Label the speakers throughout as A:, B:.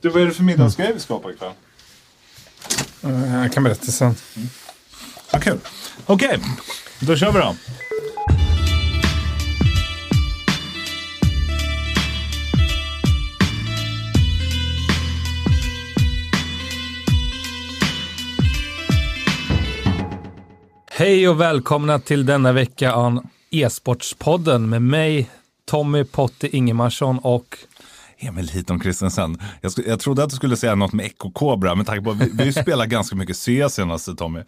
A: Du, vad är det för middagsgrej vi ska på ikväll?
B: Eh, Jag kan berätta sen.
A: Vad kul. Okej, då kör vi då.
B: Hej och välkomna till denna vecka av e-sportspodden med mig, Tommy Potte Ingemarsson och
A: Emil Hiton Christensen. Jag, sk- jag trodde att du skulle säga något med Echo Cobra, men tack på vi, vi ju spelat ganska mycket CS senaste Tommy.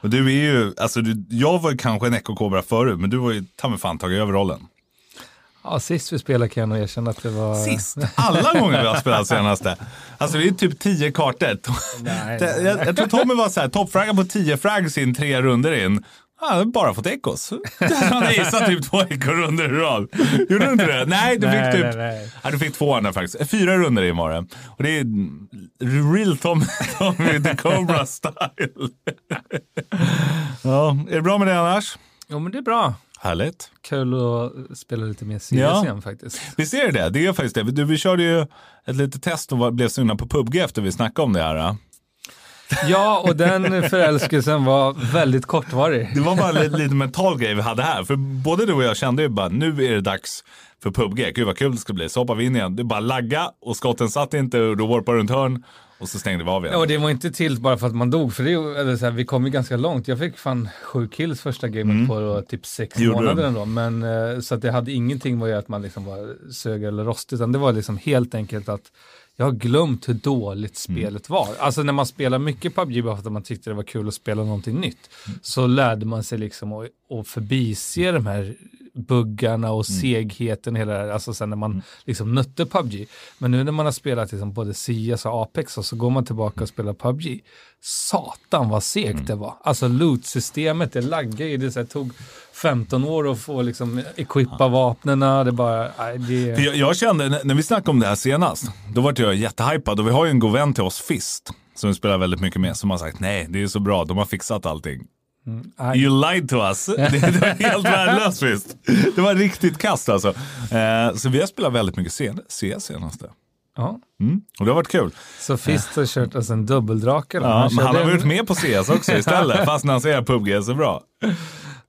A: Och du är ju, alltså du, jag var ju kanske en Echo Cobra förut, men du var ju ta mig fan tagit över rollen.
B: ja, sist vi spelade kan jag nog erkänna att det var...
A: Sist, alla gånger vi har spelat senaste. Alltså det är typ tio kartor.
B: Nej,
A: Det- Jag, jag tror Tommy var så här, toppfragga på tio frags in, tre runder in. Hade bara fått ekos. Han hade gissat typ två ekorrunder i rad. Gjorde du inte det? Nej, du
B: Nej,
A: fick
B: nej,
A: typ...
B: nej.
A: Ja, du fick två andra faktiskt. Fyra runder in var det. Och det är real Tommy, Tommy the Cobra style. ja, är det bra med det annars?
B: Jo, men det är bra.
A: Härligt.
B: Kul att spela lite mer CS
A: Ja.
B: igen faktiskt.
A: Visst är det det? Det är faktiskt det. Du, vi körde ju ett litet test och blev sugna på PubG efter vi snackade om det här.
B: Ja, och den förälskelsen var väldigt kortvarig.
A: Det var bara en lite, lite mental grej vi hade här. För både du och jag kände ju bara, nu är det dags för PubG. Gud vad kul det ska bli. Så hoppar vi in igen. Det är bara lagga och skotten satt inte och då warpar runt hörn och så stängde vi av igen.
B: Ja, och det var inte till bara för att man dog, för det, eller så här, vi kom ju ganska långt. Jag fick fan sju kills första gamet på då, typ sex
A: Mm. Gjorde
B: månader ändå. Men, eh, så att det hade ingenting med att göra att man liksom var sög eller rostig, utan det var liksom helt enkelt att jag har glömt hur dåligt
A: Mm.
B: spelet var. Alltså när man spelar mycket PubG bara för att man tyckte det var kul att spela någonting nytt,
A: Mm.
B: så lärde man sig liksom att, att förbise de här buggarna och
A: Mm.
B: segheten hela det här, alltså sen när man liksom nötte PubG. Men nu när man har spelat liksom både CS och Apex och så går man tillbaka och spelar PubG. Satan vad segt
A: Mm.
B: det var. Alltså loot-systemet, det laggar ju. Det så här, tog 15 år att få liksom equippa vapnena. Det bara, nej, det...
A: Jag, jag kände, när- när vi snackade om det här senast, då var jag jättehypad och vi har ju en god vän till oss, Fist, som vi spelar väldigt mycket med, som har sagt nej, det är så bra, de har fixat allting.
B: Nej.
A: You lied to us. Det, det var helt värdelöst Fist. Det var riktigt kast alltså. Eh, så vi har spelat väldigt mycket sen- CS senaste.
B: Ja.
A: Mm. Och det har varit kul.
B: Så Fist har kört alltså en dubbeldrake. då.
A: Ja, men han har varit med på CS också istället, fast när han säger PubG är så bra.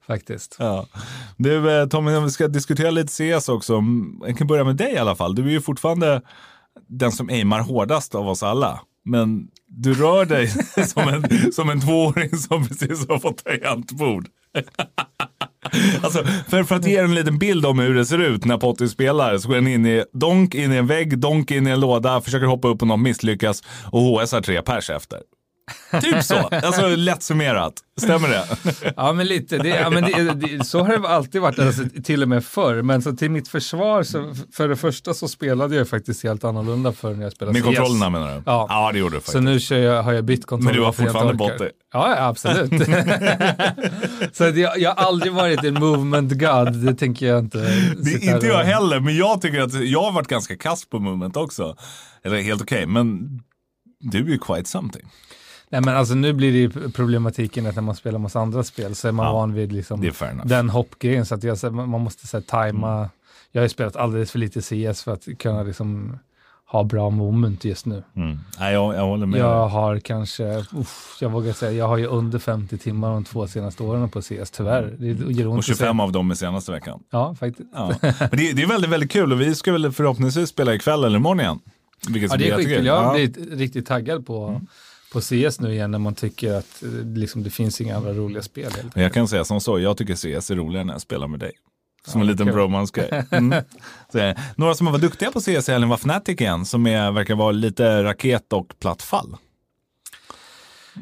B: Faktiskt.
A: Ja. Du eh, Tommy, om vi ska diskutera lite CS också. Mm, Jag kan börja med dig i alla fall. Du är ju fortfarande den som aimar hårdast av oss alla. Men du rör dig som en, som en tvååring som precis har fått tangentbord. Alltså, för, för att ge er en liten bild om hur det ser ut när Potty spelar så går han in i donk in i en vägg, donk in i en låda, försöker hoppa upp på något, misslyckas och HS har tre pers efter. Typ så, alltså lätt summerat. Stämmer det?
B: Ja, men lite. Det, ja, men det, det, så har det alltid varit, alltså, till och med förr. Men så till mitt försvar, så, för det första så spelade jag faktiskt helt annorlunda förr när jag spelade
A: Med
B: CS.
A: kontrollerna menar du?
B: Ja.
A: ja det gjorde du faktiskt.
B: Så nu jag, har jag bytt kontroll.
A: Men du har fortfarande
B: orkar.
A: botte.
B: Ja, absolut. så jag, jag har aldrig varit en movement god, det tänker jag inte.
A: Det inte jag
B: och-
A: heller, men jag tycker att jag har varit ganska kass på moment också. Eller helt okej, men du är ju quite something.
B: Nej, men alltså nu blir det ju problematiken att när man spelar massa andra spel så är man
A: Ja,
B: van vid liksom den hoppgrejen. Så att jag, så- man måste så här, tajma.
A: Mm.
B: Jag har ju spelat alldeles för lite CS för att kunna liksom ha bra moment just nu.
A: Mm. Nej, jag, jag håller med.
B: Jag har kanske, uff, jag vågar säga, jag har ju under 50 timmar de två senaste åren på CS, tyvärr. Det gör ont
A: Och
B: att säga.
A: 25 av dem i senaste veckan.
B: Ja, faktiskt.
A: Ja. Men det, det är väldigt, väldigt kul och vi ska väl förhoppningsvis spela ikväll eller imorgon igen. Vilket
B: Ja, det är skitkul. Jag har
A: Ja. Mm.
B: blivit riktigt taggad på, på CS nu igen när man tycker att eh, liksom, det finns inga andra roliga spel.
A: jag kan säga som så, jag tycker CS är roligare när jag spelar med dig. Som en liten
B: kul.
A: bromance-grej. Mm. Eh, Några som var duktiga på CS helgen var Fnatic igen, som är, verkar vara lite raket och platt fall.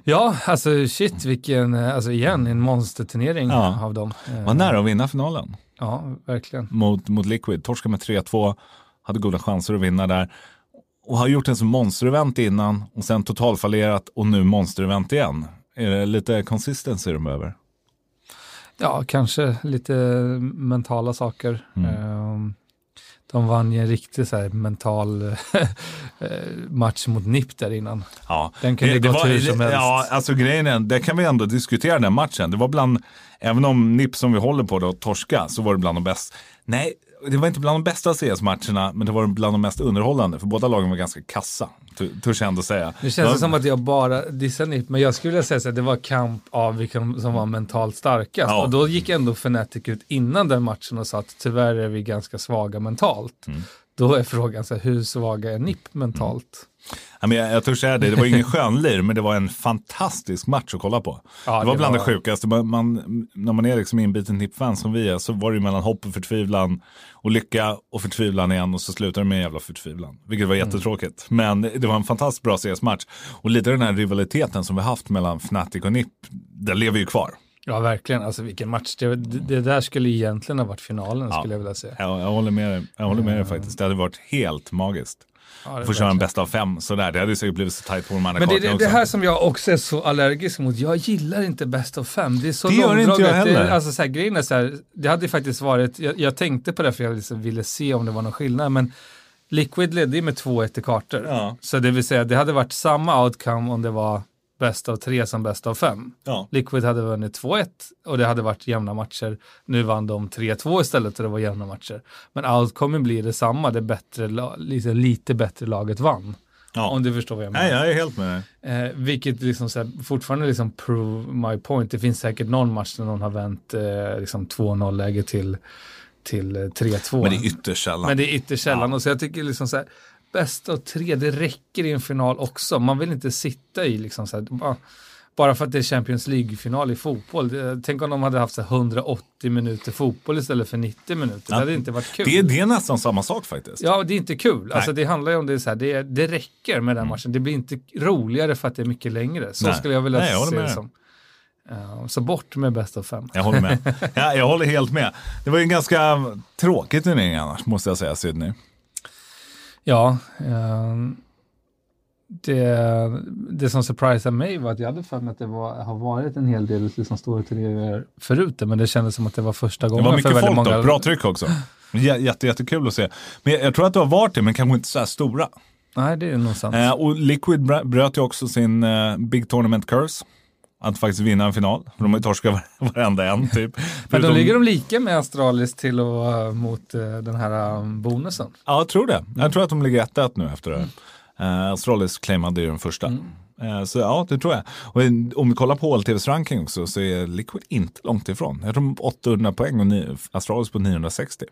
B: Ja, alltså shit vilken, eh, alltså igen, en monsterturnering
A: Ja.
B: av dem.
A: Var nära att vinna finalen.
B: Ja, verkligen.
A: mot, mot Liquid. Torskade med 3-2, hade goda chanser att vinna där. Och har gjort en som monsterevent innan och sen totalfallerat och nu monsterevent igen. Är det lite consistency de behöver?
B: Ja, kanske lite mentala saker.
A: Mm.
B: Ehm, De vann ju en riktig så här, mental eh, match mot NIP där innan.
A: Ja,
B: Den kunde gått hur som helst.
A: Ja, alltså grejen är, det kan vi ändå diskutera den matchen. Det var bland, även om NIP som vi håller på då, torska, så var det bland de bäst. Nej, det var inte bland de bästa CS-matcherna, men det var bland de mest underhållande. För båda lagen var ganska kassa, törs jag ändå säga.
B: Nu känns det
A: var,
B: som att jag bara dissar NIP, men jag skulle vilja säga att det var kamp av vilka som var mentalt starkast.
A: Ja.
B: Och då gick ändå Fnatic ut innan den matchen och sa att tyvärr är vi ganska svaga mentalt.
A: Mm.
B: Då är frågan, så här, hur svaga är NIP mentalt?
A: Ja, men jag, jag törs säga det, det var ingen skönlir, men det var en fantastisk match att kolla på.
B: Ja,
A: det var
B: det
A: bland
B: var-
A: det sjukaste. Man, man, när man är liksom inbiten NIP-fan som vi är, så var det mellan hopp och förtvivlan och lycka och förtvivlan igen och så slutar det med en jävla förtvivlan. Vilket var
B: Mm.
A: jättetråkigt. Men det var en fantastiskt bra CS-match. Och lite den här rivaliteten som vi haft mellan Fnatic och NIP, den lever ju kvar.
B: Ja, verkligen. Alltså vilken match. Det, det, det där skulle egentligen ha varit finalen,
A: Ja.
B: skulle jag vilja säga.
A: Jag, jag håller med dig, jag håller med dig faktiskt. Det hade varit helt magiskt.
B: Ja, det
A: Få köra en bästa av fem sådär. Det hade säkert blivit så tajt på de andra
B: Men det,
A: kartorna
B: det, det här som jag också är så allergisk mot, jag gillar inte bäst av fem. Det är så
A: Det gör inte jag.
B: Det,
A: heller.
B: är- alltså, så här, grejen är så här, det hade faktiskt varit, jag, jag tänkte på det för jag liksom ville se om det var någon skillnad, men Liquid ledde ju med 2-1 i kartor.
A: Ja.
B: Så det vill säga, det hade varit samma outcome om det var bäst av tre som bäst av fem.
A: Ja.
B: Liquid hade vunnit 2-1 och det hade varit jämna matcher. Nu vann de 3-2 istället och det var jämna matcher. Men outcomen blir detsamma, det bättre, la- lite, lite bättre laget vann.
A: Ja.
B: Om du förstår vad jag menar.
A: Nej, jag är helt med dig.
B: Eh, vilket liksom så här, fortfarande liksom prove my point. Det finns säkert någon match där någon har vänt eh, liksom 2-0 läge till, till eh, 3-2.
A: Men det är ytterst sällan.
B: Men det är ytterst sällan. Och så jag tycker liksom så här, bäst av tre, det räcker i en final också. Man vill inte sitta i liksom så här, bara, bara för att det är Champions League-final i fotboll. Tänk om de hade haft så här 180 minuter fotboll istället för 90 minuter.
A: Ja.
B: Det hade inte varit kul.
A: Det, är- det är nästan samma sak faktiskt.
B: Ja, det är inte kul. Alltså, det handlar ju om det, så här, det, det räcker med den matchen. Det blir inte roligare för att det är mycket längre. Så
A: Mm. Nej.
B: skulle jag vilja
A: Nej, jag
B: se det som. Så bort med bäst av fem.
A: Jag håller med. Ja, jag håller helt med. Det var ju en ganska tråkig turnering annars, måste jag säga, Sydney.
B: Ja, ehm, det, det som surprisade mig var att jag hade för mig att det var, har varit en hel del liksom, stora turneringar förut, men det kändes som att det var första
A: Det
B: gången
A: var
B: för
A: mycket folk
B: många.
A: då, bra tryck också. Jätte, jättekul att se. Men jag, jag tror att det har varit det, men kanske inte så här stora.
B: Nej, det är nog sant.
A: Eh, och Liquid br- bröt ju också sin eh, Big Tournament Curse. Att faktiskt vinna en final. De har ju torskat var- varenda en typ.
B: men då ligger de lika med Astralis till och mot eh, den här um, bonusen.
A: Ja, jag tror det. Jag tror att de ligger 1-1 nu efter det. Uh, Astralis claimade ju den första. Eh, så ja, det tror jag. Och om vi kollar på HLTVs ranking också så är Liquid inte långt ifrån. Jag tror de har 800 poäng och Astralis på 960.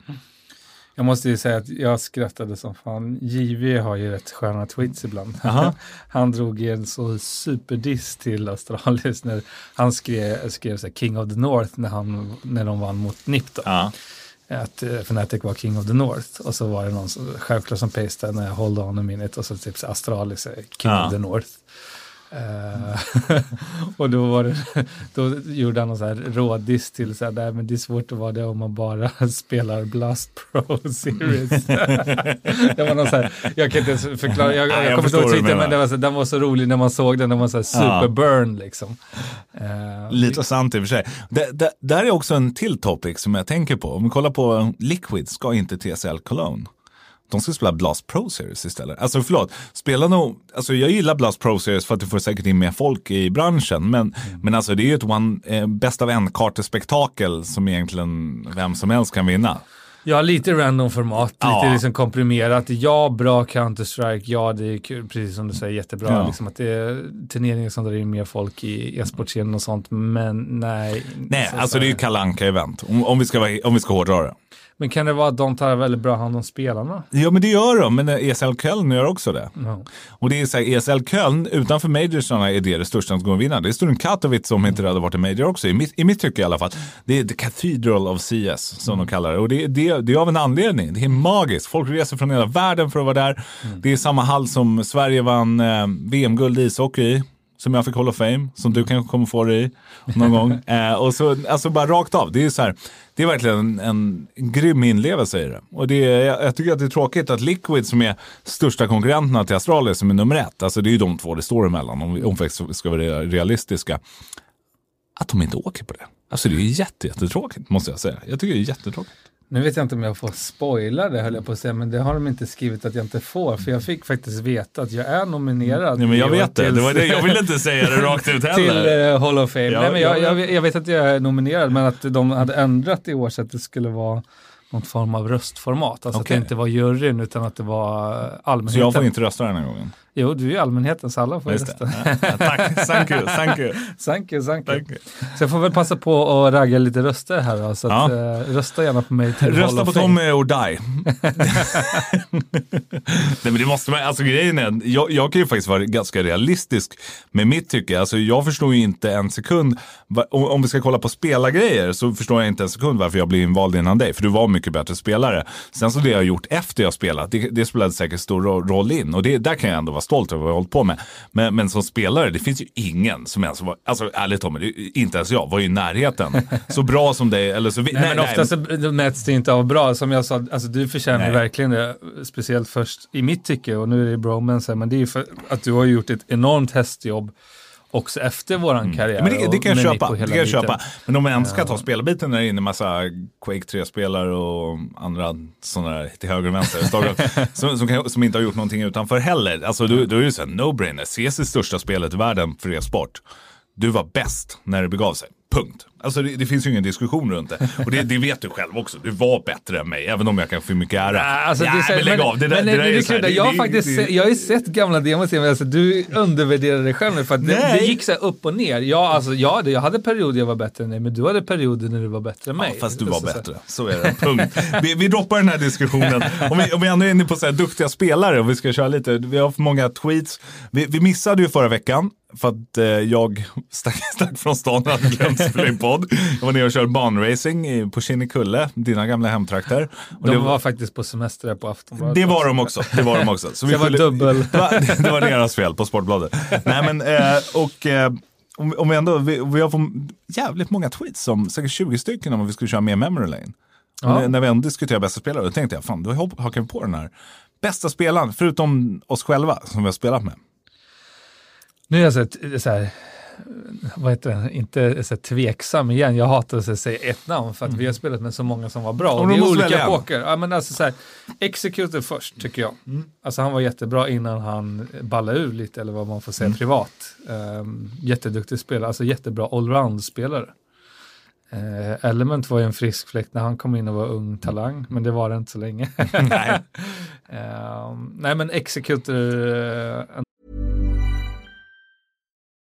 B: Jag måste ju säga att jag skrattade som fan. JV har ju rätt sköna tweets ibland.
A: Aha.
B: Han drog en så superdiss till Astralis när han skrev, skrev så här, King of the North när, han, när de vann mot NIP. Då.
A: Ja.
B: Att uh, Fnatic var King of the North. Och så var det någon som, självklart som pastade när jag hold on a minute och så typ så Astralis är King
A: Ja.
B: of the North. Eh, och då var det, då gjorde han någon så här rådiss till så här, men det är svårt att vara det om man bara spelar Blast Pro Series. det var någon så här, jag kan inte ens förklara, jag, jag,
A: jag
B: kommer inte ihåg tweeten, men det var så, den var så rolig när man såg den, den var så här superburn liksom. Eh,
A: Lite sant i och för sig. Det, det, där är också en till topic som jag tänker på. Om vi kollar på Liquid ska inte TSL Cologne. De ska spela Blast Pro Series istället. Alltså förlåt, spela nog, alltså jag gillar Blast Pro Series för att du får säkert in mer folk i branschen. Men, men alltså det är ju ett one, eh, bäst av en kartespektakel som egentligen vem som helst kan vinna.
B: Ja, lite random format,
A: Ja.
B: lite liksom komprimerat. Ja, bra Counter-Strike, ja det är kul, precis som du säger, jättebra.
A: Ja.
B: Liksom att det är turneringar som drar in mer folk i e-sportscenen och sånt, men nej.
A: Nej,
B: Så-
A: alltså det är ju Kalle Anka-event. Om, om, vi ska om vi ska hårdra det.
B: Men kan det vara att de tar väldigt bra hand om spelarna?
A: Ja men det gör de, men ESL Köln gör också det.
B: Ja.
A: Och det är så här, ESL Köln utanför majorsarna är det det största som att vinna. Det är Sturm Katowice som inte hade varit en major också, i mitt, i mitt tycke i alla fall. Det är the cathedral of CS som de kallar det. Och det, det, det är av en anledning. Det är magiskt. Folk reser från hela världen för att vara där. Det är samma hall som Sverige vann eh, VM-guld i ishockey i. Som jag fick Hall of Fame, som du kanske kommer få det i någon gång. Eh, och så, alltså bara rakt av. Det är så här, det är verkligen en, en, grym inlevelse i det. Och det är, jag, jag tycker att det är tråkigt att Liquid som är största konkurrenterna till Astralis som är nummer ett, alltså det är ju de två det står emellan om vi, om vi ska vara realistiska, att de inte åker på det. Alltså det är jättetråkigt måste jag säga. Jag tycker det är jättetråkigt.
B: Nu vet jag inte om jag får spoila det höll jag på att säga, men det har de inte skrivit att jag inte får, för jag fick faktiskt veta att jag är nominerad.
A: Nej, men jag vet det.
B: till-
A: det, var det. Jag vill inte säga det rakt ut
B: till
A: heller.
B: eh, Hall of Fame.
A: Ja,
B: Nej, men jag,
A: ja,
B: jag, jag vet att jag är nominerad, men att de hade ändrat i år så att det skulle vara någon form av röstformat. Alltså
A: Okej.
B: att det inte var juryn utan att det var allmänheten.
A: Så jag får inte rösta den här gången?
B: Jo, du är ju allmänheten så alla får ju
A: Just
B: rösta.
A: Ja, tack, thank you, thank you.
B: Thank you, thank you.
A: Thank you.
B: Så jag får väl passa på att ragga lite röster här då, så att,
A: Ja.
B: eh, rösta gärna på mig till
A: Rösta på. Tommy or die. Nej men det måste man, alltså grejen är, jag, jag kan ju faktiskt vara ganska realistisk med mitt tycke. Alltså jag förstår ju inte en sekund, om vi ska kolla på spelargrejer så förstår jag inte en sekund varför jag blev invald innan dig. För du var mycket bättre spelare. Sen så det jag har gjort efter jag spelat, det, det spelade säkert stor ro- roll in. Och det, där kan jag ändå vara stolt över vad jag har hållit på med. Men, men som spelare, det finns ju ingen som ens var, alltså ärligt Tommy, inte ens jag var ju i närheten. Så bra som dig, eller så... vi-
B: Nej, men ofta så mäts det inte av bra. Som jag sa, alltså du förtjänar
A: Nej.
B: verkligen det. Speciellt först i mitt tycke, och nu är det bromance här, men det är ju för att du har gjort ett enormt hästjobb också efter våran karriär.
A: Mm. Men det, det kan jag köpa. Det kan jag köpa. Men om man ändå ska ta spelarbiten när det är inne massa Quake 3-spelare och andra sådana där till höger och vänster som, som, kan, som inte har gjort någonting utanför heller. Alltså då, då är det så här, no-brainer. CS är största spelet i världen för e-sport. Du var bäst när det begav sig. Punkt. Alltså det, det finns ju ingen diskussion runt det. Och det, det vet du själv också. Du var bättre än mig, även om jag kan få mycket ära.
B: Alltså, så-
A: men lägg av. Det där,
B: men,
A: det där är så här,
B: jag, har faktiskt, jag har ju sett gamla demos, men alltså, du undervärderar dig själv nu för att det, gick så upp och ner. Ja, alltså, ja, det- jag hade perioder jag var bättre än dig, men du hade perioder när du var bättre än mig.
A: Ja, fast du var
B: Så-
A: bättre. Så är det. Punkt. Vi, vi droppar den här diskussionen. Om vi, om vi ändå är inne på så här duktiga spelare och vi ska köra lite. Vi har för många tweets. Vi, vi missade ju förra veckan för att eh, jag stack, stack från stan och hade glömt spela in podd. Jag var nere och körde banracing på Kinnekulle, dina gamla hemtrakter. Och
B: De
A: det,
B: var faktiskt på semester på Aftonbladet.
A: det var de också. Det var de också. Så
B: det var
A: skyller-
B: dubbel.
A: det var, det var deras fel på Sportbladet. Nej men, eh, och eh, om, om vi ändå, vi, vi har fått jävligt många tweets, som, säkert 20 stycken om vi skulle köra mer memory lane.
B: Ja.
A: när, vi ändå diskuterar bästa spelare, då tänkte jag, fan då hak- hakar vi på den här bästa spelaren, förutom oss själva som vi har spelat med.
B: Nu är jag så här, så här vad heter det, inte så tveksam igen. Jag hatar att säga ett namn för att vi har spelat med så många som var bra.
A: Och
B: Och det är olika poker. Ja, men alltså så här, Executor först tycker jag. Alltså han var jättebra innan han ballade ur lite eller vad man får säga privat. Um, jätteduktig spelare, alltså jättebra allround-spelare. Eh, Element var ju en frisk fläkt när han kom in och var ung talang, men det var det inte så länge.
A: Nej.
B: Ehm, nej men Executor, eh,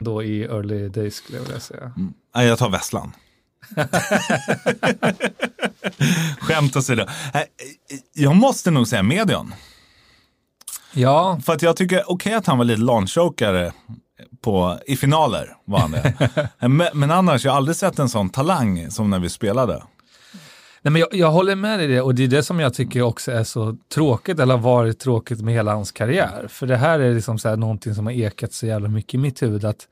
B: då i early days skulle jag vilja säga.
A: Nej, jag tar Vesslan. Skämt åsido. Jag måste nog säga Medion.
B: Ja,
A: För att jag tycker, okej att han var lite launchokare på, i finaler var han det. men, men annars, jag har aldrig sett en sån talang som när vi spelade.
B: Nej, men jag, jag håller med dig i det och det är det som jag tycker också är så tråkigt eller har varit tråkigt med hela hans karriär. För det här är liksom så här någonting som har ekat så jävla mycket i mitt huvud att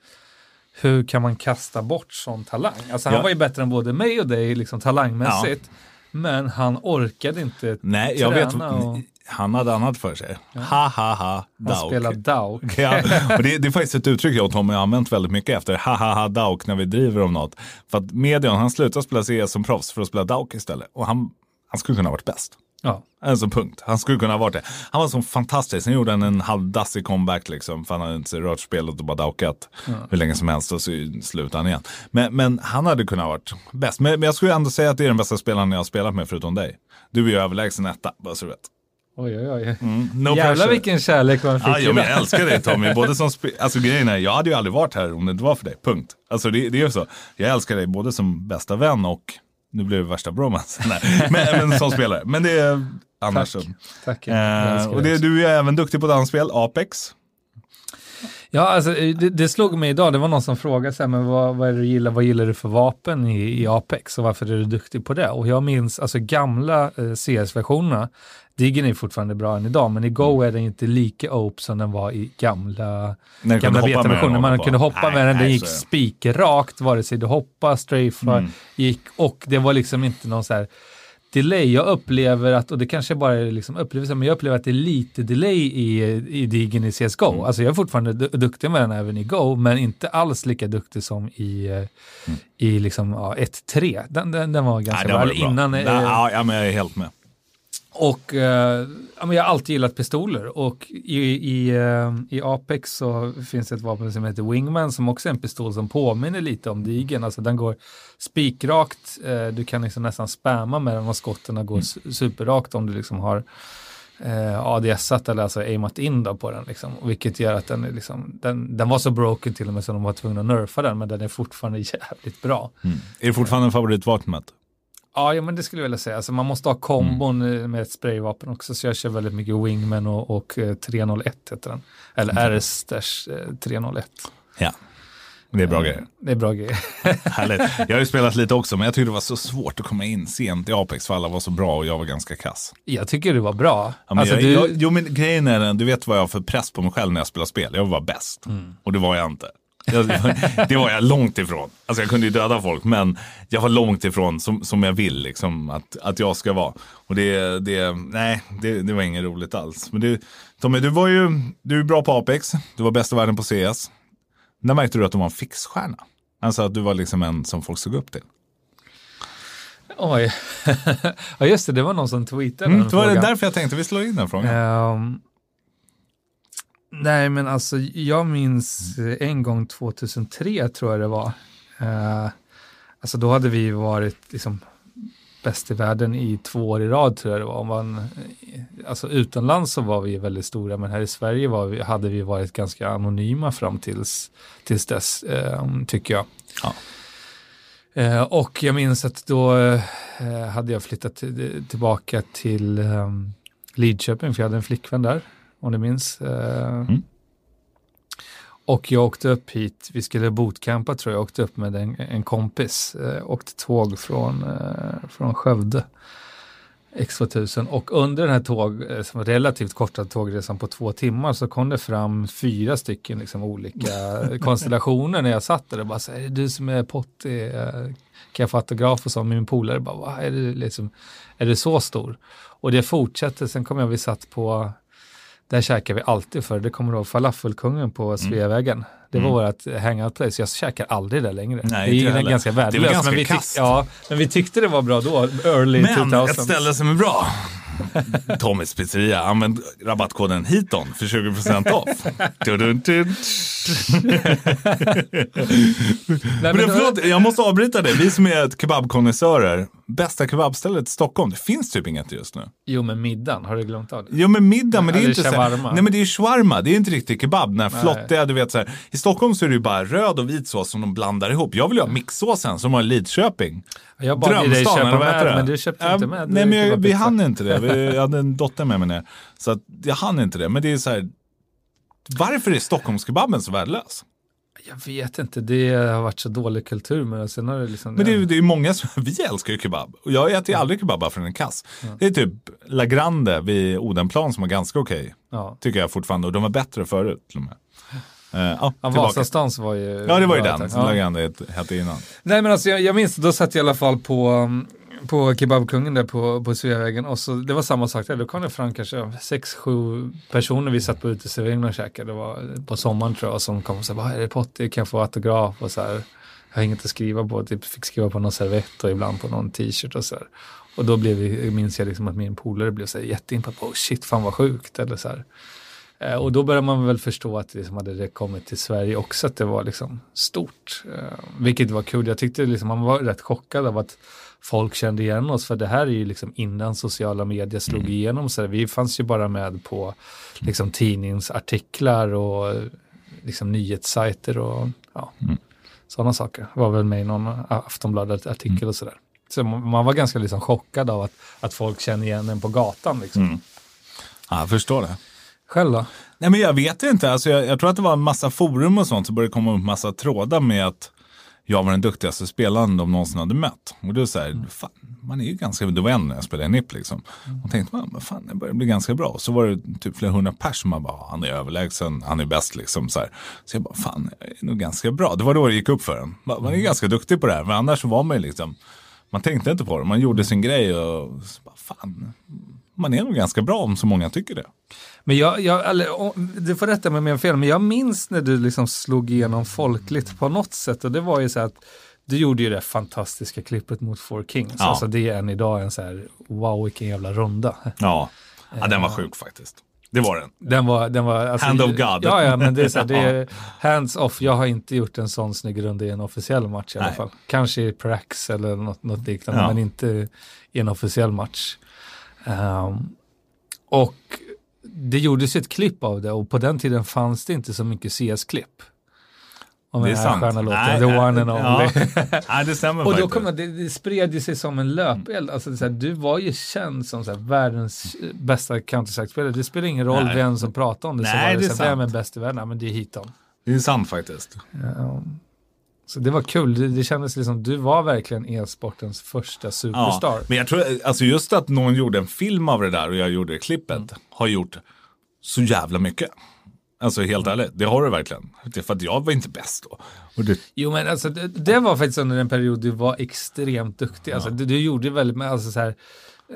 B: hur kan man kasta bort sån talang? Alltså han
A: Ja.
B: var ju bättre än både mig och dig liksom talangmässigt. Men han orkade inte
A: Nej, jag vet.
B: och
A: Han hade annat för sig. Ha, ha, ha,
B: han spelade Dauk.
A: Ja, och det, det är faktiskt ett uttryck jag och Tommy har använt väldigt mycket efter ha, ha, ha, dauk när vi driver om något. För att Medion, han slutade spela CS som proffs för att spela dauk istället. Och han, han skulle kunna ha varit bäst.
B: Ja.
A: Alltså punkt. Han skulle kunna ha varit det. Han var så fantastisk. Sen gjorde han en halvdassig comeback liksom. För han hade inte rört spelet och bara daukat hur länge som helst och så slutade han igen. Men, men han hade kunnat ha varit bäst. Men, men jag skulle ändå säga att det är den bästa spelaren jag har spelat med förutom dig. Du är ju överlägsen etta, bara så du vet.
B: Oj, oj, oj.
A: No
B: Jävlar
A: pressure.
B: vilken kärlek man fick.
A: Ja, jo,
B: i
A: men jag älskar dig Tommy. Både som alltså, grejen är, jag hade ju aldrig varit här om det inte var för dig. Punkt. Alltså det, det är ju så. Jag älskar dig både som bästa vän och, nu blev det värsta bromance, Nej, men, men som spelare. Men det är annars så.
B: Tack.
A: Eh, och det, du är även duktig på dansspel, Apex.
B: Ja, alltså, det, det slog mig idag, det var någon som frågade så här, men vad, vad är det du gillar, vad gillar du för vapen i, i Apex och varför är du duktig på det? Och jag minns alltså gamla eh, CS-versionerna, Diggen är fortfarande bra än idag, men i Go
A: Mm.
B: är den inte lika ope som den var i gamla, gamla
A: den
B: betaversioner. Man kunde hoppa
A: Nej,
B: med den, den
A: nej,
B: gick
A: så är det.
B: spikrakt, vare sig du hoppade, strafade,
A: Mm.
B: gick och det var liksom inte någon så här delay. Jag upplever att, och det kanske bara är liksom upplevelse, men jag upplever att det är lite delay i, i Diggen i CSGO.
A: Mm.
B: Alltså jag är fortfarande du- duktig med den även i Go, men inte alls lika duktig som i, eh, i liksom, ja, 1-3. Den, den, den var ganska
A: Mm. Nej, var bra.
B: Innan, eh,
A: ja, ja, men jag är helt med
B: och eh, jag har alltid gillat pistoler och i, i, eh, i Apex så finns det ett vapen som heter Wingman som också är en pistol som påminner lite om Digen. Alltså den går spikrakt, eh, du kan liksom nästan spamma med den och skotten går superrakt om du liksom har eh, ADS-at eller alltså aimat in då på den. Liksom. Vilket gör att den är liksom, den, den var så broken till och med så de var tvungna att nerfa den men den är fortfarande jävligt bra.
A: Mm. Är det fortfarande favoritvapnet?
B: Ja, ja, men det skulle jag vilja säga. Alltså, man måste ha kombon eh, med ett sprayvapen också, så jag kör väldigt mycket Wingman och, och eh, 301 heter den. Eller RS eh, 301.
A: Ja. Det är bra grejer.
B: Det är bra grejer.
A: Härligt. Jag har ju spelat lite också, men jag tyckte det var så svårt att komma in sent i Apex för alla var så bra och jag var ganska kass.
B: jag tycker det var bra.
A: Ja, men
B: alltså,
A: jag,
B: du,
A: jag, jo, men grejen är den, du vet vad jag har för press på mig själv när jag spelar spel. Jag vill vara bäst.
B: Mm.
A: Och det var jag inte. Jag, det var jag långt ifrån. Alltså jag kunde ju döda folk, men jag var långt ifrån som, som jag vill liksom, att, att jag ska vara. Och det, det, nej, det, det var inget roligt alls. Men du, Tommy, du var ju du är bra på Apex. Du var bäst i världen på CS. När märkte du att du var en fixstjärna? Alltså att du var liksom en som folk såg upp till.
B: Oj. ja, just det, det var någon som tweetade
A: Mm,
B: den
A: det var
B: frågan.
A: därför jag tänkte vi slår in den frågan.
B: Ehm, nej, men alltså jag minns eh, en gång 2003 tror jag det var. Uh, alltså då hade vi varit liksom bäst i världen i två år i rad tror jag det var. Om man, alltså utomlands så var vi väldigt stora, men här i Sverige var vi, hade vi varit ganska anonyma fram tills, tills dess, ehm, tycker jag.
A: Ja.
B: Eh, och jag minns att då eh, hade jag flyttat till, tillbaka till Lidköping, för jag hade en flickvän där, om du minns. Eh, Och jag åkte upp hit, vi skulle bootcampa tror jag, jag åkte upp med en, en kompis, eh, åkte tåg från, eh, från Skövde. X2000 och under den här tåg, eh, som var relativt korta tågresan på två timmar så kom det fram fyra stycken liksom olika konstellationer när jag satt där och bara så är det du som är Potti, Eh, kan jag få autograf och så min polare bara, "Va, är det liksom, är det så stor? Och det fortsätter, sen kom jag, vi satt på, där käkar vi alltid för, det kommer du ihåg falafelkungen på Sveavägen. Det var vårt hangout place, jag käkar aldrig där längre.
A: Nej,
B: det är
A: heller.
B: ganska värdelöst.
A: ganska
B: men vi
A: kasst.
B: Ja, men vi tyckte det var bra då, early
A: Men
B: 2000.
A: ett ställe som är bra. Tommys pizzeria. Använd rabattkoden HITON för 20% off. Dun, dun, dun.
B: Nej,
A: Men
B: men-
A: förlåt, jag måste avbryta dig. Vi som är kebabkonnässörer. Bästa kebabstället i Stockholm. Det finns typ inget just nu.
B: Jo, men middagen, har du glömt av det?
A: Jo men middag, men det är
B: Eller
A: inte
B: shawarma.
A: Nej men det är shawarma, det är inte riktigt kebab. Den här flottiga, du vet så här. I Stockholm så är det ju bara röd och vit sås som de blandar ihop. Jag vill ju ha mixsåsen som har Lidköping.
B: Jag bad dig köpa med,
A: det?
B: men du köpte
A: Ja,
B: inte med.
A: Nej, men jag, vi hann inte det. Vi, jag hade en dotter med mig ner. Så att jag hann inte det. Men det är så här, varför är Stockholmskebaben så värdelös?
B: Jag vet inte, det har varit så dålig kultur det. Sen har det liksom...
A: Men det är, det är många som, vi älskar ju kebab. Och jag äter ju aldrig kebab bara för den är kass. Det är typ La Grande vid Odenplan som var ganska okej.
B: ja.
A: Tycker jag fortfarande. Och de var bättre förut till och med. Eh, ja, tillbaka.
B: Vasastans var ju...
A: Ja, det var ju den som
B: Ja.
A: Hette innan.
B: Nej, men alltså jag, jag minns, då satt jag i alla fall på, um, på Kebabkungen där på, på Sveavägen och så, det var samma sak där. Då kom det fram kanske sex, sju personer. Vi satt på uteserveringen och käkade. Det var på sommaren tror jag. Som kom och sa, vad är det Potti, kan jag få autograf? Och så här, jag har inget att skriva på. Typ fick skriva på någon servett och ibland på någon t-shirt och så här. Och då blev vi, minns jag liksom att min polare blev så här jätteimpad på, oh shit, fan vad sjukt. Eller så här. Eh, och då började man väl förstå att liksom hade det kommit till Sverige också, att det var liksom stort. Eh, vilket var kul. Jag tyckte liksom man var rätt chockad av att folk kände igen oss, för det här är ju liksom innan sociala medier slog
A: Mm.
B: igenom. Så vi fanns ju bara med på liksom tidningsartiklar och liksom nyhetssajter och ja,
A: Mm.
B: sådana saker. Var väl med i någon Aftonbladet-artikel
A: Mm.
B: och sådär. Så man var ganska liksom chockad av att, att folk känner igen en på gatan. Liksom.
A: Mm. Ja, jag förstår det.
B: Själv då?
A: Nej men jag vet inte, alltså, jag, jag tror att det var en massa forum och sånt så började komma upp massa trådar med att jag var den duktigaste spelaren de någonsin hade mött. Och det är så här, fan, man är ju ganska, det var en när jag spelade NIP liksom. Och tänkte man, men fan det börjar bli ganska bra. Och så var det typ flera hundra pers som bara, han är överlägsen, han är bäst liksom. Så, här. så jag bara, fan jag är nog ganska bra. Det var då det gick upp för en. Man man är ganska duktig på det här, men annars var man ju liksom, man tänkte inte på det, man gjorde sin grej och så bara, fan, man är nog ganska bra om så många tycker det.
B: Men jag, jag eller, du får rätta mig om jag har fel, men jag minns när du liksom slog igenom folkligt på något sätt och det var ju så att du gjorde ju det fantastiska klippet mot Four Kings.
A: Ja.
B: Alltså det är än idag en så här, wow vilken jävla runda.
A: Ja, ja den var sjuk faktiskt. Det var den.
B: Den var, den var, alltså,
A: Hand of God.
B: Ja, ja, men det är så här, det är hands off. Jag har inte gjort en sån snygg runda i en officiell match i alla
A: Nej.
B: fall. Kanske i Prax eller något, något liknande,
A: Ja.
B: men inte i en officiell match. Ehm, och det gjordes ett klipp av det och på den tiden fanns det inte så mycket CS-klipp. Om
A: Det är sant. Nej,
B: The
A: nej,
B: one and only.
A: Ja, Nej, det stämmer
B: Och då kom det, det spred ju sig som en löpeld. Alltså, det är så här, du var ju känd som så här, världens bästa Counter-Strike-spelare. Det spelar ingen roll
A: Nej.
B: vem som pratar om det. så
A: Nej,
B: var det
A: det är
B: så här, vem är bäst i världen? Men det är Hiton.
A: Det är sant faktiskt.
B: Ja. Så det var kul. Det, det kändes liksom, du var verkligen e-sportens första superstar.
A: Ja, men jag tror, alltså just att någon gjorde en film av det där och jag gjorde det klippet
B: Mm.
A: har gjort så jävla mycket. Alltså helt ärligt, det har det verkligen. Det är för att jag var inte bäst då. Och det,
B: Jo men alltså det, det var faktiskt under en period du var extremt duktig. Alltså, du, du gjorde väldigt, alltså så här,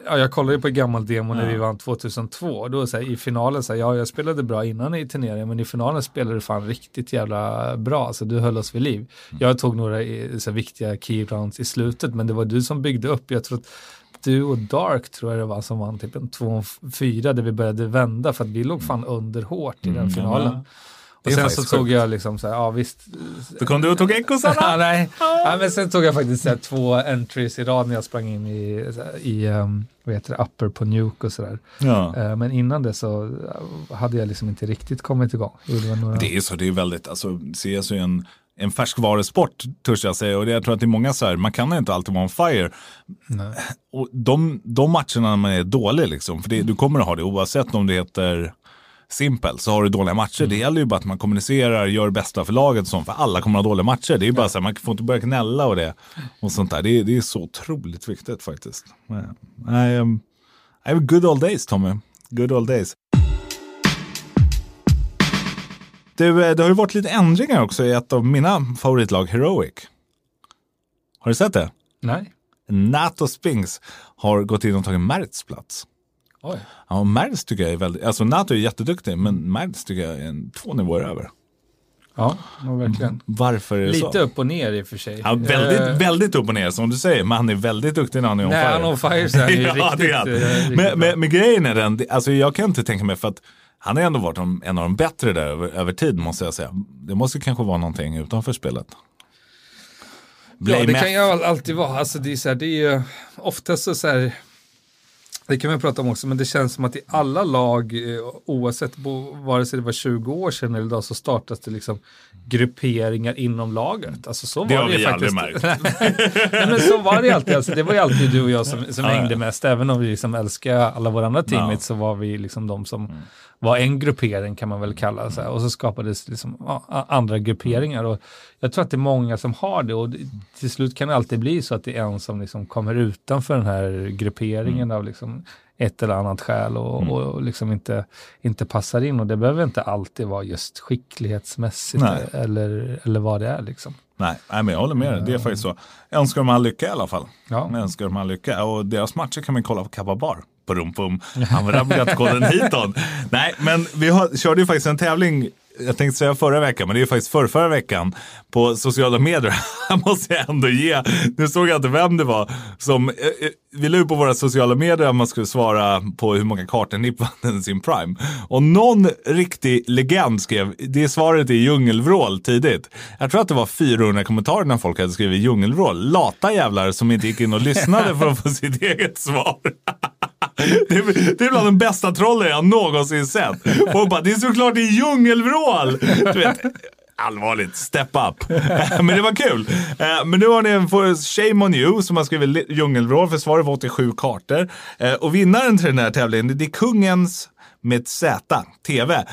B: ja, jag kollade på en gammal demo när vi vann 2002. Då så här, i finalen, så här, ja jag spelade bra innan i turneringen men i finalen spelade du fan riktigt jävla bra. Alltså du höll oss vid liv. Jag tog några så här, viktiga key rounds i slutet men det var du som byggde upp. Jag tror att du och Dark tror jag det var som vann typ en 2-4 där vi började vända för att vi låg fan under hårt i den finalen.
A: Det
B: Och sen så tog jag liksom så här, ja visst,
A: så kom du och tog ekosarna?
B: Ja, nej. Ja, men sen tog jag faktiskt så här, två entries i rad när jag sprang in i, i um, vad heter det, upper på Nuke och sådär.
A: Ja.
B: Eh, men innan det så eh, hade jag liksom inte riktigt kommit igång. Det några...
A: Det är så, det är väldigt, alltså CS är en, en färskvarusport törs jag säga och det, jag tror att det är många så här, man kan inte alltid vara on fire. Och de, de matcherna när man är dålig liksom, för det, du kommer att ha det oavsett om det heter simpel så har du dåliga matcher. Det gäller ju bara att man kommunicerar, gör det bästa för laget och sånt, för alla kommer att ha dåliga matcher. Det är ju bara så här, man får inte börja gnälla och det och sånt där. Det, är- det är så otroligt viktigt faktiskt. Nej, um, I have good old days Tommy. Good old days. Du, eh, det har ju varit lite ändringar också i ett av mina favoritlag, Heroic. Har du sett det?
B: Nej.
A: Nato Spinks har gått in och tagit Merts plats.
B: Oj.
A: Ja, Merts tycker jag är väldigt, alltså Nato är jätteduktig, men Merts tycker jag är en, två nivåer över.
B: Ja, ja, verkligen.
A: Varför är det
B: Lite
A: så?
B: upp och ner i och för sig.
A: Ja, väldigt,
B: Eh,
A: väldigt upp och ner som du säger, men han är väldigt duktig när han är on
B: Nej,
A: fire.
B: han är on fire så är han ju
A: ja,
B: riktigt,
A: det är han.
B: eh, riktigt
A: men, men, men grejen är den, det- alltså jag kan inte tänka mig för att han har ändå varit en en av de bättre där över, över tid måste jag säga. Det måste kanske vara någonting utanför spelet.
B: Ja,
A: Blame
B: det
A: F.
B: kan ju all- alltid vara. Alltså det är, så här, det är ju oftast så, så här, det kan vi prata om också, men det känns som att i alla lag, eh, oavsett vare sig det var 20 år sedan eller idag, så startas det liksom grupperingar inom laget. Alltså så
A: Det
B: var
A: har
B: det
A: vi
B: ju
A: aldrig
B: faktiskt.
A: märkt.
B: Nej, men så var det alltid. Alltså, det var ju alltid du och jag som, som
A: Ja,
B: hängde mest. Även om vi liksom älskade alla våra andra teammates så var vi liksom de som var en gruppering kan man väl kalla det. Och så skapades liksom ja, andra grupperingar. Och jag tror att det är många som har det. Och det, till slut kan det alltid bli så att det är en som liksom kommer utanför den här grupperingen av liksom ett eller annat skäl och, och liksom inte, inte passar in. Och det behöver inte alltid vara just skicklighetsmässigt
A: Nej.
B: eller, eller vad det är. Liksom.
A: Nej, men jag håller med dig. Det är faktiskt så. Jag önskar dem all lycka i alla fall.
B: Ja.
A: Jag önskar dem all lycka. Och deras matcher kan man kolla på Kappa Bar. Pum, pum. Använd rabattkoden hiton. Nej, men vi har, körde ju faktiskt en tävling jag tänkte säga förra veckan, men det är faktiskt för förra veckan på sociala medier. Här måste jag ändå ge. Nu såg jag inte vem det var som eh, eh, vi la ut på våra sociala medier att man skulle svara på hur många kartor NIP vann i sin prime. Och någon riktig legend skrev, det svaret är djungelvrål tidigt. Jag tror att det var 400 kommentarer när folk hade skrivit djungelvrål. Lata jävlar som inte gick in och lyssnade för att få sitt eget svar. Det är, det är bland de bästa trollen jag någonsin sett. Folk bara, det är såklart det är djungelvrål! Du vet, allvarligt, step up. Eh, men det var kul. Eh, men nu har ni en Shame on you som har skrivit djungelvrål för svaret var 87 kartor. Eh, och vinnaren till den här tävlingen, det är kungens med Z, TV.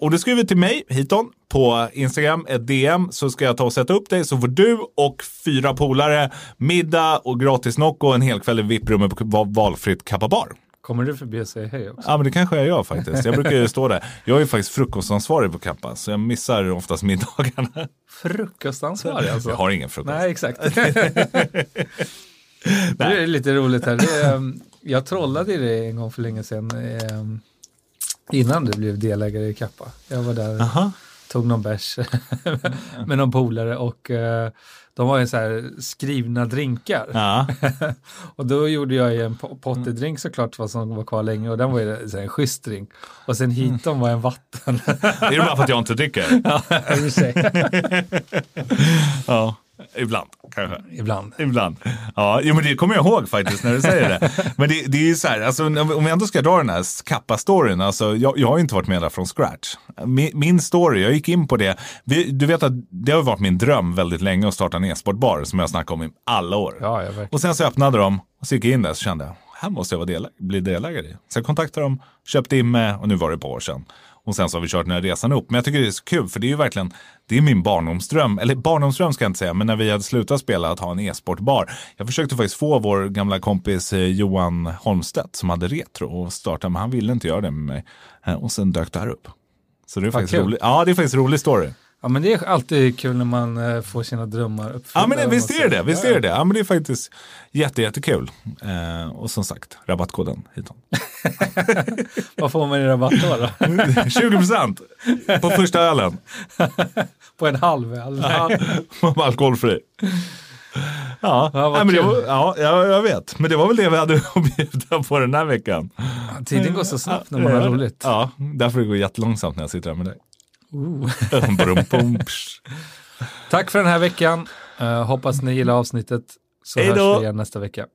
A: Och du skriver till mig, Hiton, på Instagram, ett DM, så ska jag ta och sätta upp dig. Så får du och fyra polare middag och gratis Nocco en hel kväll i VIP-rummet på valfritt Kappa Bar.
B: Kommer du förbi och säga hej också?
A: Ja, men det kanske jag gör faktiskt. Jag brukar ju stå där. Jag är faktiskt frukostansvarig på Kappa, så jag missar oftast middagarna.
B: Frukostansvarig alltså?
A: Jag har ingen frukost.
B: Nej, exakt. det är lite roligt här. Um, jag trollade i det en gång för länge sedan. um, Innan du blev delägare i Kappa. Jag var där,
A: Aha.
B: tog någon bärs med någon polare och uh, de var ju så här skrivna drinkar.
A: Ja.
B: och då gjorde jag ju en po- pottedrink såklart vad som var kvar länge och den var ju så här en schysst drink. Och sen hitom var en vatten.
A: Det är bara för att jag inte dricker.
B: ja, i och för sig.
A: Ja, ibland kanske.
B: Ibland.
A: Ibland. Ja, jo, men det kommer jag ihåg faktiskt när du säger det. Men det, det är ju så här, alltså, om vi ändå ska dra den här kappa-storyn, alltså, jag, jag har ju inte varit med där från scratch. Min, min story, jag gick in på det, vi, du vet att det har varit min dröm väldigt länge att starta en e-sportbar som jag snackat om i alla år.
B: Ja, ja, verkligen.
A: och sen så öppnade de och så gick jag in där och kände här måste jag vara deläg bli delägare i. Så jag kontaktade dem, köpte in mig och nu var det på år sedan. Och sen så har vi kört den här resan upp. Men jag tycker det är så kul för det är ju verkligen, det är min barndomsdröm. Eller barndomsdröm ska jag inte säga, men när vi hade slutat spela att ha en e-sportbar. Jag försökte faktiskt få vår gamla kompis eh, Johan Holmstedt som hade retro och starta, men han ville inte göra det med mig. Eh, Och sen dök det här upp. Så det är faktiskt
B: kul.
A: roligt. Ja, det är faktiskt en rolig story.
B: Ja, men det är alltid kul när man eh, får sina drömmar uppfyllda.
A: Ja, men det, visst är det. Visst
B: Ja,
A: är det. Ja, men det är faktiskt jätte, jättekul. Eh, och som sagt, rabattkoden hitom.
B: Vad får man i rabatt då? då?
A: 20 procent på första ölen.
B: På en halv öl?
A: Ja, alkoholfri. Ja,
B: Ja,
A: nej, men det var, ja, jag, jag vet. Men det var väl det vi hade att bjuda på den här veckan.
B: Tiden går så snabbt när man har roligt.
A: Ja, därför det går jättelångsamt när jag sitter här med dig.
B: Oh.
A: Psh.
B: Tack för den här veckan. Eh, hoppas ni gillar avsnittet. Så
A: Hej
B: hörs vi igen nästa vecka.